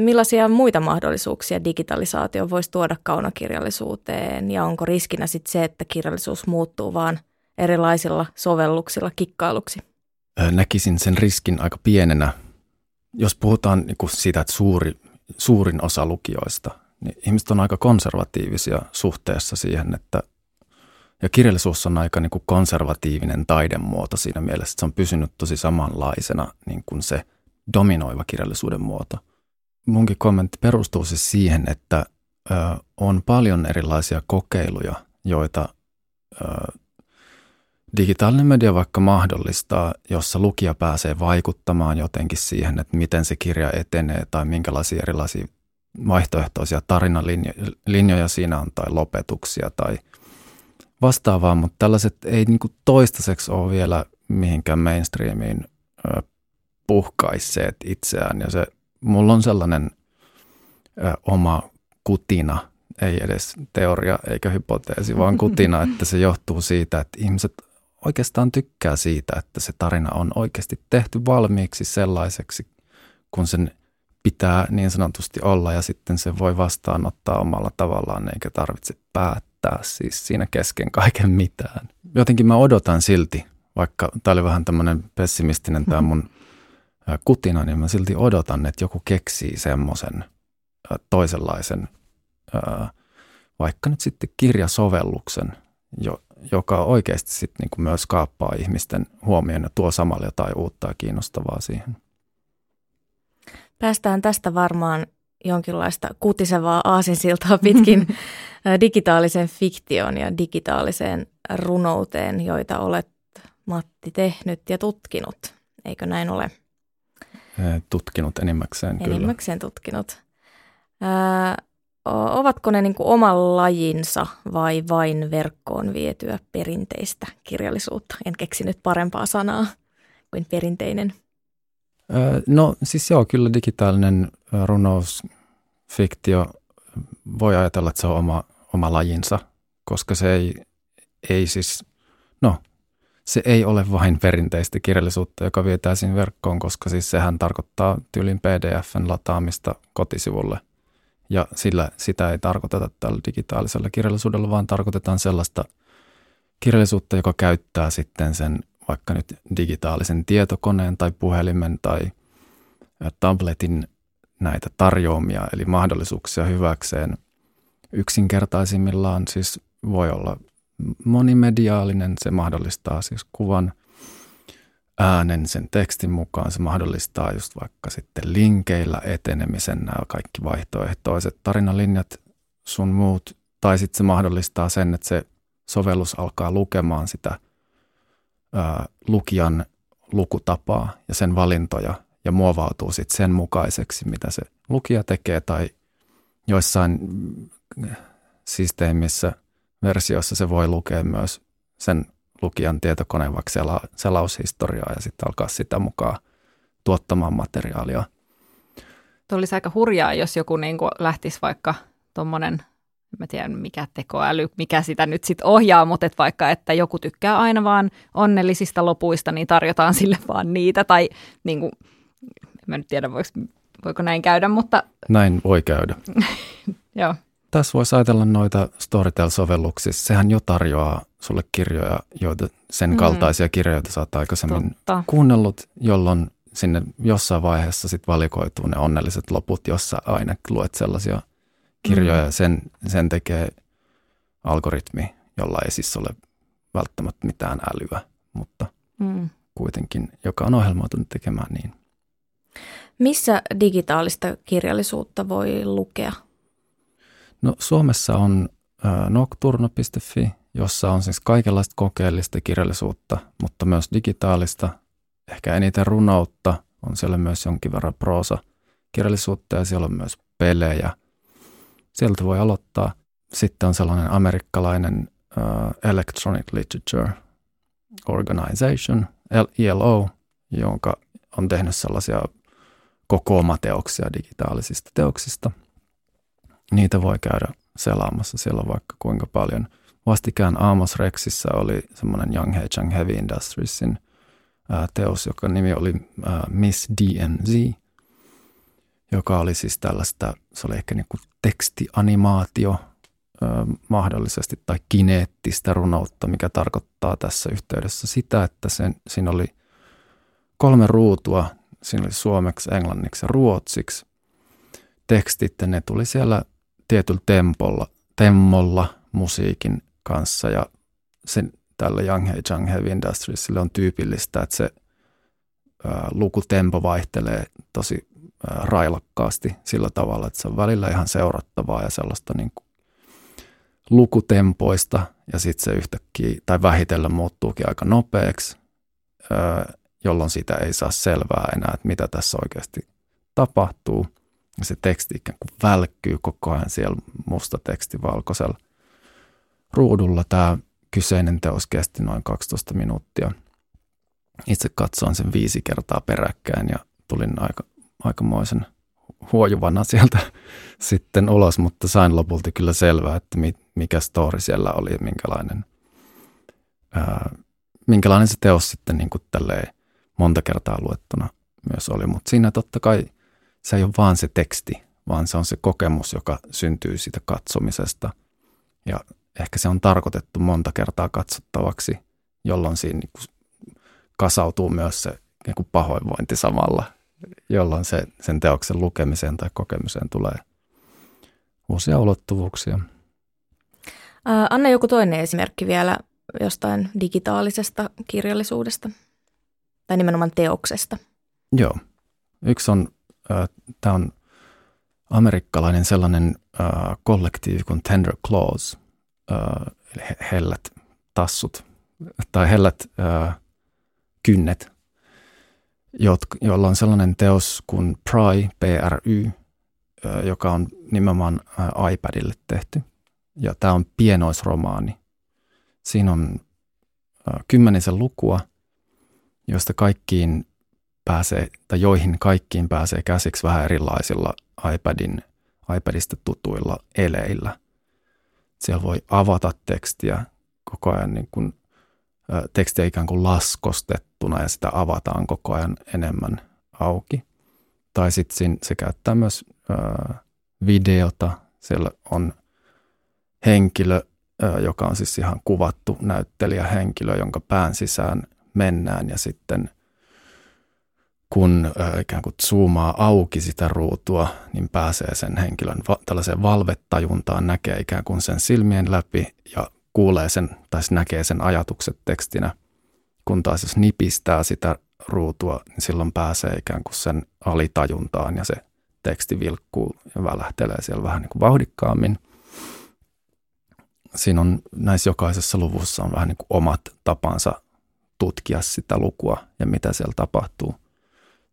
Millaisia muita mahdollisuuksia digitalisaatio voisi tuoda kaunokirjallisuuteen ja onko riskinä sitten se, että kirjallisuus muuttuu vaan erilaisilla sovelluksilla kikkailuksi? Näkisin sen riskin aika pienenä. Jos puhutaan niin siitä, että suuri, suurin osa lukijoista, niin ihmiset on aika konservatiivisia suhteessa siihen, että ja kirjallisuus on aika niin kuin konservatiivinen taidemuoto siinä mielessä, että se on pysynyt tosi samanlaisena niin kuin se dominoiva kirjallisuuden muoto munkin kommentti perustuu siis siihen, että ö, on paljon erilaisia kokeiluja, joita ö, digitaalinen media vaikka mahdollistaa, jossa lukija pääsee vaikuttamaan jotenkin siihen, että miten se kirja etenee tai minkälaisia erilaisia vaihtoehtoisia tarinalinjoja siinä on tai lopetuksia tai vastaavaa, mutta tällaiset ei niin kuin toistaiseksi ole vielä mihinkään mainstreamiin puhkaisseet itseään ja se mulla on sellainen ö, oma kutina, ei edes teoria eikä hypoteesi, vaan kutina, että se johtuu siitä, että ihmiset oikeastaan tykkää siitä, että se tarina on oikeasti tehty valmiiksi sellaiseksi, kun sen pitää niin sanotusti olla ja sitten se voi vastaanottaa omalla tavallaan eikä tarvitse päättää siis siinä kesken kaiken mitään. Jotenkin mä odotan silti, vaikka tämä oli vähän tämmöinen pessimistinen tämä mun kutina, niin mä silti odotan, että joku keksii semmoisen toisenlaisen vaikka nyt sitten kirjasovelluksen, jo, joka oikeasti sitten niin kuin myös kaappaa ihmisten huomioon ja tuo samalla jotain uutta ja kiinnostavaa siihen. Päästään tästä varmaan jonkinlaista kutisevaa aasinsiltaa pitkin digitaalisen fiktion ja digitaaliseen runouteen, joita olet Matti tehnyt ja tutkinut. Eikö näin ole? Tutkinut enimmäkseen, kyllä. Enimmäkseen tutkinut. Ää, ovatko ne niin kuin oman lajinsa vai vain verkkoon vietyä perinteistä kirjallisuutta? En keksinyt parempaa sanaa kuin perinteinen. No siis joo, kyllä digitaalinen runous, fiktio, voi ajatella, että se on oma, oma lajinsa, koska se ei, ei siis, no se ei ole vain perinteistä kirjallisuutta, joka vietäisiin verkkoon, koska siis sehän tarkoittaa tyylin PDFn lataamista kotisivulle. Ja sillä sitä ei tarkoiteta tällä digitaalisella kirjallisuudella, vaan tarkoitetaan sellaista kirjallisuutta, joka käyttää sitten sen vaikka nyt digitaalisen tietokoneen tai puhelimen tai tabletin näitä tarjoamia, eli mahdollisuuksia hyväkseen. Yksinkertaisimmillaan siis voi olla monimediaalinen, se mahdollistaa siis kuvan, äänen sen tekstin mukaan, se mahdollistaa just vaikka sitten linkeillä etenemisen, nämä kaikki vaihtoehtoiset tarinalinjat sun muut, tai sitten se mahdollistaa sen, että se sovellus alkaa lukemaan sitä ää, lukijan lukutapaa ja sen valintoja ja muovautuu sitten sen mukaiseksi, mitä se lukija tekee tai joissain systeemissä – versiossa se voi lukea myös sen lukijan tietokoneen vaikka sela, selaushistoriaa ja sitten alkaa sitä mukaan tuottamaan materiaalia. Tuo olisi aika hurjaa, jos joku niin kuin lähtisi vaikka tuommoinen, mä tiedän mikä tekoäly, mikä sitä nyt sitten ohjaa, mutta et vaikka, että joku tykkää aina vaan onnellisista lopuista, niin tarjotaan sille vaan niitä. Tai niin kuin, mä nyt tiedä, voiko, voiko näin käydä, mutta... Näin voi käydä. Joo tässä voisi ajatella noita Storytel-sovelluksissa. Sehän jo tarjoaa sulle kirjoja, joita sen mm. kaltaisia kirjoja, joita sä oot aikaisemmin Totta. kuunnellut, jolloin sinne jossain vaiheessa sit valikoituu ne onnelliset loput, jossa aina luet sellaisia kirjoja. Mm. Sen, sen tekee algoritmi, jolla ei siis ole välttämättä mitään älyä, mutta mm. kuitenkin, joka on ohjelmoitunut tekemään niin. Missä digitaalista kirjallisuutta voi lukea? No Suomessa on nocturno.fi, jossa on siis kaikenlaista kokeellista kirjallisuutta, mutta myös digitaalista, ehkä eniten runoutta, on siellä myös jonkin verran proosa kirjallisuutta ja siellä on myös pelejä. Sieltä voi aloittaa. Sitten on sellainen amerikkalainen uh, Electronic Literature Organization, ELO, jonka on tehnyt sellaisia kokoomateoksia digitaalisista teoksista – niitä voi käydä selaamassa siellä vaikka kuinka paljon. Vastikään Amos Rexissä oli semmoinen Young He Chang Heavy Industriesin teos, joka nimi oli Miss DMZ, joka oli siis tällaista, se oli ehkä niinku tekstianimaatio mahdollisesti tai kineettistä runoutta, mikä tarkoittaa tässä yhteydessä sitä, että sen, siinä oli kolme ruutua, siinä oli suomeksi, englanniksi ja ruotsiksi tekstit, ja ne tuli siellä tietyllä tempolla, temmolla musiikin kanssa ja sen tällä Young Hey Young Heavy Industriesille on tyypillistä, että se ää, lukutempo vaihtelee tosi ää, railakkaasti sillä tavalla, että se on välillä ihan seurattavaa ja sellaista niin kuin lukutempoista ja sitten se yhtäkkiä tai vähitellen muuttuukin aika nopeaksi, ää, jolloin sitä ei saa selvää enää, että mitä tässä oikeasti tapahtuu – se teksti ikään kuin välkkyy koko ajan siellä musta teksti valkoisella ruudulla. Tämä kyseinen teos kesti noin 12 minuuttia. Itse katsoin sen viisi kertaa peräkkäin ja tulin aika, aikamoisen huojuvana sieltä sitten ulos, mutta sain lopulta kyllä selvää, että mikä story siellä oli ja minkälainen, ää, minkälainen se teos sitten niin kuin monta kertaa luettuna myös oli. Mutta siinä totta kai – se ei ole vaan se teksti, vaan se on se kokemus, joka syntyy siitä katsomisesta. Ja ehkä se on tarkoitettu monta kertaa katsottavaksi, jolloin siinä niin kasautuu myös se niin kuin pahoinvointi samalla, jolloin se, sen teoksen lukemiseen tai kokemiseen tulee uusia ulottuvuuksia. Anna joku toinen esimerkki vielä jostain digitaalisesta kirjallisuudesta tai nimenomaan teoksesta. Joo. Yksi on, tämä on amerikkalainen sellainen äh, kollektiivi kuin Tender Claws, äh, hellät tassut tai hellät äh, kynnet, jolla on sellainen teos kuin Pry, PRY, äh, joka on nimenomaan äh, iPadille tehty. Ja tämä on pienoisromaani. Siinä on äh, kymmenisen lukua, joista kaikkiin pääsee, tai joihin kaikkiin pääsee käsiksi vähän erilaisilla iPadin, iPadista tutuilla eleillä. Siellä voi avata tekstiä koko ajan niin kuin, tekstiä ikään kuin laskostettuna ja sitä avataan koko ajan enemmän auki. Tai sitten se käyttää myös videota. Siellä on henkilö, joka on siis ihan kuvattu näyttelijähenkilö, jonka pään sisään mennään ja sitten kun ikään kuin zoomaa auki sitä ruutua, niin pääsee sen henkilön va- tällaiseen valvettajuntaan, näkee ikään kuin sen silmien läpi ja kuulee sen tai näkee sen ajatukset tekstinä. Kun taas jos nipistää sitä ruutua, niin silloin pääsee ikään kuin sen alitajuntaan ja se teksti vilkkuu ja välähtelee siellä vähän niin kuin vauhdikkaammin. Siinä on näissä jokaisessa luvussa on vähän niin kuin omat tapansa tutkia sitä lukua ja mitä siellä tapahtuu.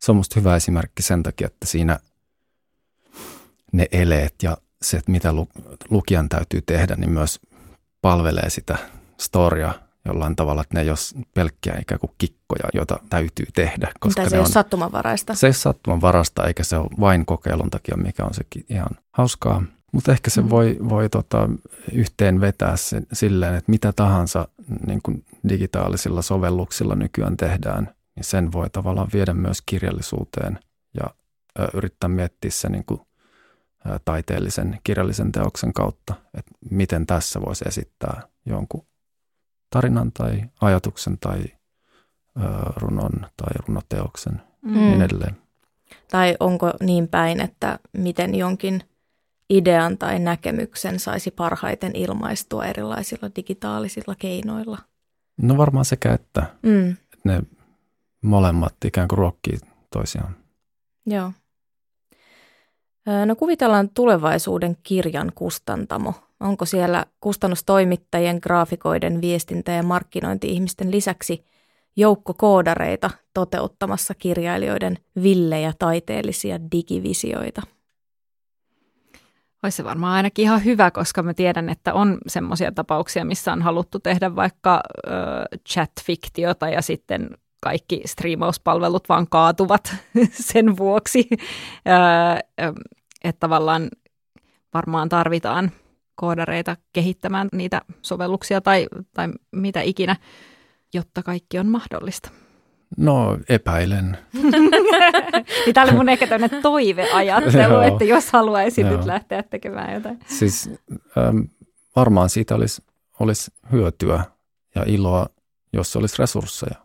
Se on musta hyvä esimerkki sen takia, että siinä ne eleet ja se, että mitä lukijan täytyy tehdä, niin myös palvelee sitä storia jollain tavalla, että ne ei ole pelkkiä ikään kuin kikkoja, joita täytyy tehdä. Koska Mitä se ei ole sattumanvaraista. Se ei ole sattumanvaraista, eikä se ole vain kokeilun takia, mikä on sekin ihan hauskaa. Mutta ehkä se mm. voi, voi tota, yhteen vetää se, silleen, että mitä tahansa niin kuin digitaalisilla sovelluksilla nykyään tehdään, niin sen voi tavallaan viedä myös kirjallisuuteen ja ö, yrittää miettiä se niin kuin, ö, taiteellisen kirjallisen teoksen kautta, että miten tässä voisi esittää jonkun tarinan tai ajatuksen tai ö, runon tai runoteoksen mm. niin edelleen. Tai onko niin päin, että miten jonkin – idean tai näkemyksen saisi parhaiten ilmaistua erilaisilla digitaalisilla keinoilla? No varmaan sekä että. Mm. Ne molemmat ikään kuin ruokkii toisiaan. Joo. No kuvitellaan tulevaisuuden kirjan kustantamo. Onko siellä kustannustoimittajien, graafikoiden, viestintä- ja markkinointi-ihmisten lisäksi joukko koodareita toteuttamassa kirjailijoiden villejä taiteellisia digivisioita? Olisi se varmaan ainakin ihan hyvä, koska mä tiedän, että on semmoisia tapauksia, missä on haluttu tehdä vaikka ö, chat-fiktiota ja sitten kaikki striimauspalvelut vaan kaatuvat sen vuoksi. että tavallaan varmaan tarvitaan koodareita kehittämään niitä sovelluksia tai, tai mitä ikinä, jotta kaikki on mahdollista. No epäilen. niin tämä oli mun ehkä tämmöinen toiveajattelu, että jos haluaisi nyt lähteä tekemään jotain. Siis ähm, varmaan siitä olisi, olisi hyötyä ja iloa, jos olisi resursseja.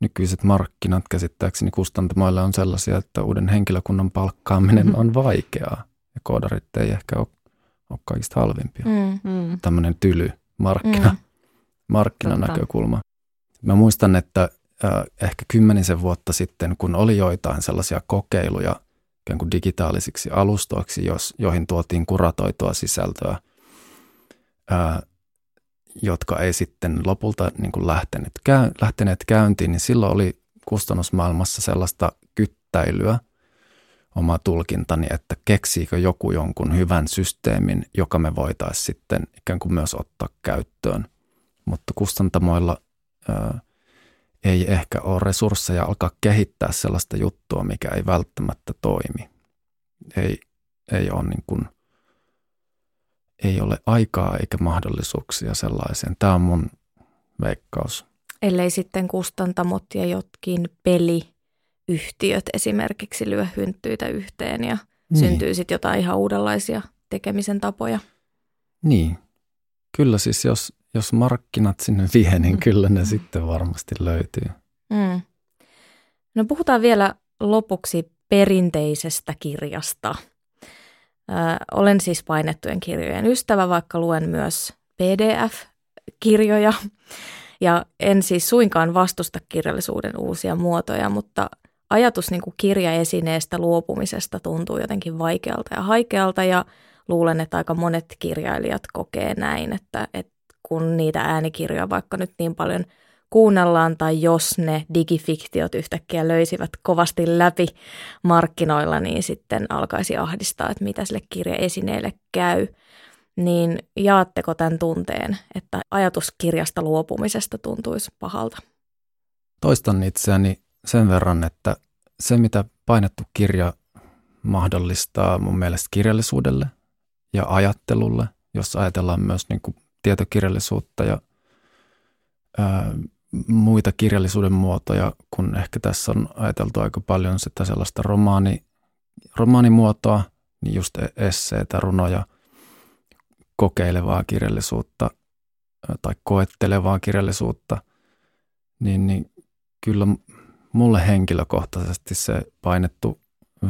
Nykyiset markkinat käsittääkseni kustantamoille on sellaisia, että uuden henkilökunnan palkkaaminen mm-hmm. on vaikeaa. Ja koodarit ei ehkä ole, ole kaikista halvimpia. Mm-hmm. Tämmöinen tyly markkina, mm. markkinanäkökulma. Mä muistan, että äh, ehkä kymmenisen vuotta sitten, kun oli joitain sellaisia kokeiluja ikään kuin digitaalisiksi alustoiksi, jos, joihin tuotiin kuratoitua sisältöä, äh, jotka ei sitten lopulta niin kuin lähteneet, käy, lähteneet käyntiin, niin silloin oli kustannusmaailmassa sellaista kyttäilyä, oma tulkintani, että keksiikö joku jonkun hyvän systeemin, joka me voitaisiin sitten ikään kuin myös ottaa käyttöön. Mutta kustantamoilla ei ehkä ole resursseja alkaa kehittää sellaista juttua, mikä ei välttämättä toimi. Ei, ei ole niin kuin, ei ole aikaa eikä mahdollisuuksia sellaiseen. Tämä on mun veikkaus. Ellei sitten kustantamot ja jotkin peliyhtiöt esimerkiksi lyö hynttyitä yhteen ja niin. syntyy sitten jotain ihan uudenlaisia tekemisen tapoja. Niin. Kyllä siis jos, jos markkinat sinne vie, niin mm. kyllä ne sitten varmasti löytyy. Mm. No puhutaan vielä lopuksi perinteisestä kirjasta. Olen siis painettujen kirjojen ystävä, vaikka luen myös PDF-kirjoja. Ja en siis suinkaan vastusta kirjallisuuden uusia muotoja, mutta ajatus niin kuin kirjaesineestä luopumisesta tuntuu jotenkin vaikealta ja haikealta ja luulen, että aika monet kirjailijat kokee näin, että, että kun niitä äänikirjoja vaikka nyt niin paljon kuunnellaan tai jos ne digifiktiot yhtäkkiä löysivät kovasti läpi markkinoilla, niin sitten alkaisi ahdistaa, että mitä sille kirjaesineelle käy. Niin jaatteko tämän tunteen, että ajatus kirjasta luopumisesta tuntuisi pahalta? Toistan itseäni sen verran, että se mitä painettu kirja mahdollistaa mun mielestä kirjallisuudelle ja ajattelulle, jos ajatellaan myös niin kuin tietokirjallisuutta ja muita kirjallisuuden muotoja, kun ehkä tässä on ajateltu aika paljon sitä sellaista romaani, romaanimuotoa, niin just e-, esseitä, runoja, kokeilevaa kirjallisuutta tai koettelevaa kirjallisuutta, niin, niin kyllä mulle henkilökohtaisesti se painettu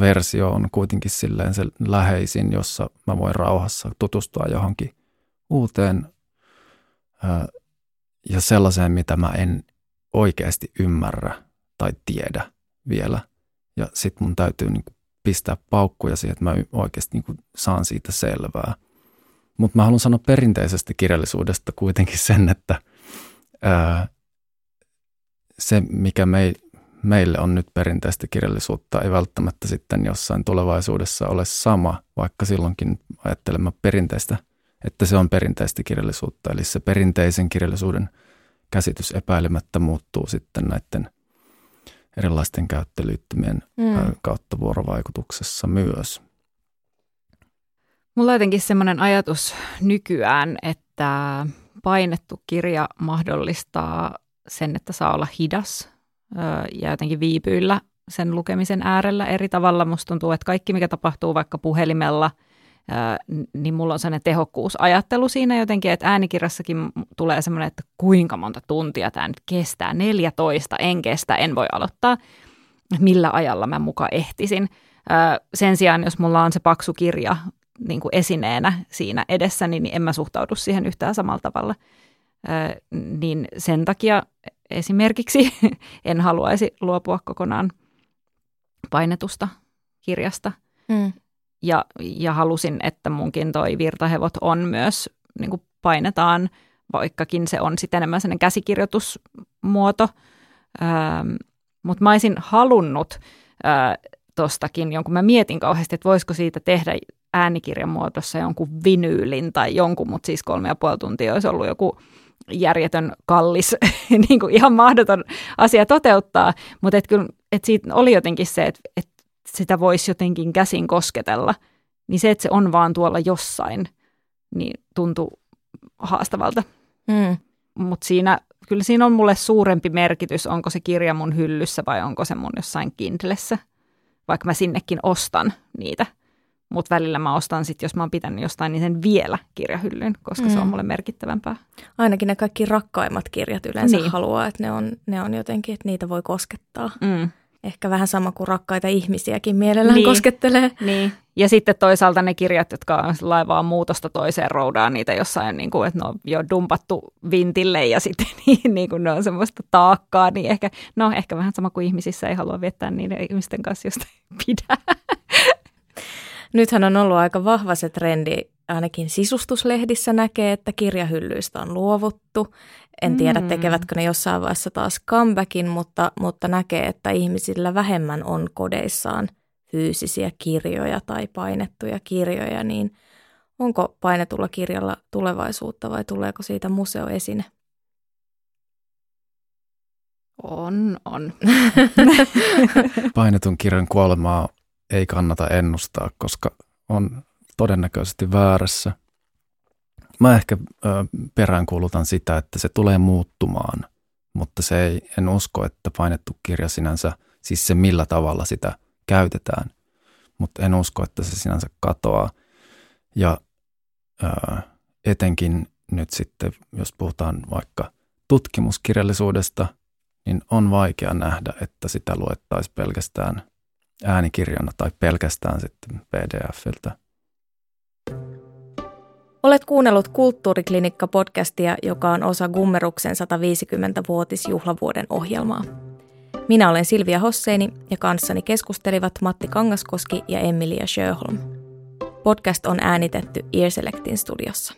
versio on kuitenkin silleen se läheisin, jossa mä voin rauhassa tutustua johonkin uuteen ja sellaiseen, mitä mä en oikeasti ymmärrä tai tiedä vielä. Ja sit mun täytyy niin pistää paukkuja siihen, että mä oikeasti niin saan siitä selvää. Mutta mä haluan sanoa perinteisestä kirjallisuudesta kuitenkin sen, että ää, se, mikä me, meille on nyt perinteistä kirjallisuutta, ei välttämättä sitten jossain tulevaisuudessa ole sama, vaikka silloinkin ajattelemme perinteistä, että se on perinteistä kirjallisuutta. Eli se perinteisen kirjallisuuden käsitys epäilemättä muuttuu sitten näiden erilaisten käyttöliittymien mm. kautta vuorovaikutuksessa myös. Mulla on jotenkin semmoinen ajatus nykyään, että painettu kirja mahdollistaa sen, että saa olla hidas ja jotenkin viipyillä sen lukemisen äärellä eri tavalla. Musta tuntuu, että kaikki mikä tapahtuu vaikka puhelimella, niin mulla on sellainen tehokkuusajattelu siinä jotenkin, että äänikirjassakin tulee semmoinen, että kuinka monta tuntia tämä nyt kestää. 14, en kestä, en voi aloittaa. Millä ajalla mä muka ehtisin. Sen sijaan, jos mulla on se paksu kirja niin kuin esineenä siinä edessäni, niin en mä suhtaudu siihen yhtään samalla tavalla. Niin sen takia esimerkiksi en haluaisi luopua kokonaan painetusta kirjasta. Mm. Ja, ja halusin, että munkin toi virtahevot on myös, niin kuin painetaan, vaikkakin se on sitten enemmän sellainen käsikirjoitusmuoto. Ähm, Mutta mä olisin halunnut äh, tostakin jonkun, mä mietin kauheasti, että voisiko siitä tehdä äänikirjan muodossa jonkun vinyylin tai jonkun, mutta siis kolme ja puoli tuntia olisi ollut joku järjetön, kallis, niin kuin ihan mahdoton asia toteuttaa, mutta et kyllä, et siitä oli jotenkin se, että et sitä voisi jotenkin käsin kosketella, niin se, että se on vaan tuolla jossain, niin tuntuu haastavalta. Mm. Mutta siinä, kyllä siinä on mulle suurempi merkitys, onko se kirja mun hyllyssä vai onko se mun jossain Kindlessä, vaikka mä sinnekin ostan niitä – mutta välillä mä ostan sitten, jos mä oon pitänyt jostain, niin sen vielä kirjahyllyyn, koska mm. se on mm. mulle merkittävämpää. Ainakin ne kaikki rakkaimmat kirjat yleensä niin. haluaa, että ne on, ne on jotenkin, että niitä voi koskettaa. Mm. Ehkä vähän sama kuin rakkaita ihmisiäkin mielellään niin. koskettelee. Niin. Ja sitten toisaalta ne kirjat, jotka on laivaa muutosta toiseen roudaan, niitä jossain, niin kuin, että ne on jo dumpattu vintille ja sitten niin, niin kuin ne on semmoista taakkaa, niin ehkä, no ehkä vähän sama kuin ihmisissä ei halua viettää niiden ihmisten kanssa, josta ei pidä. Nythän on ollut aika vahva se trendi, ainakin sisustuslehdissä näkee, että kirjahyllyistä on luovuttu. En tiedä, mm. tekevätkö ne jossain vaiheessa taas comebackin, mutta, mutta näkee, että ihmisillä vähemmän on kodeissaan fyysisiä kirjoja tai painettuja kirjoja, niin onko painetulla kirjalla tulevaisuutta vai tuleeko siitä museoesine? On, on. Painetun kirjan kuolemaa ei kannata ennustaa, koska on todennäköisesti väärässä. Mä ehkä ö, peräänkuulutan sitä, että se tulee muuttumaan, mutta se ei, en usko, että painettu kirja sinänsä, siis se millä tavalla sitä käytetään, mutta en usko, että se sinänsä katoaa. Ja ö, etenkin nyt sitten, jos puhutaan vaikka tutkimuskirjallisuudesta, niin on vaikea nähdä, että sitä luettaisiin pelkästään äänikirjana tai pelkästään sitten PDFiltä. Olet kuunnellut Kulttuuriklinikka-podcastia, joka on osa Gummeruksen 150-vuotisjuhlavuoden ohjelmaa. Minä olen Silvia Hosseini ja kanssani keskustelivat Matti Kangaskoski ja Emilia Sjöholm. Podcast on äänitetty Earselectin studiossa.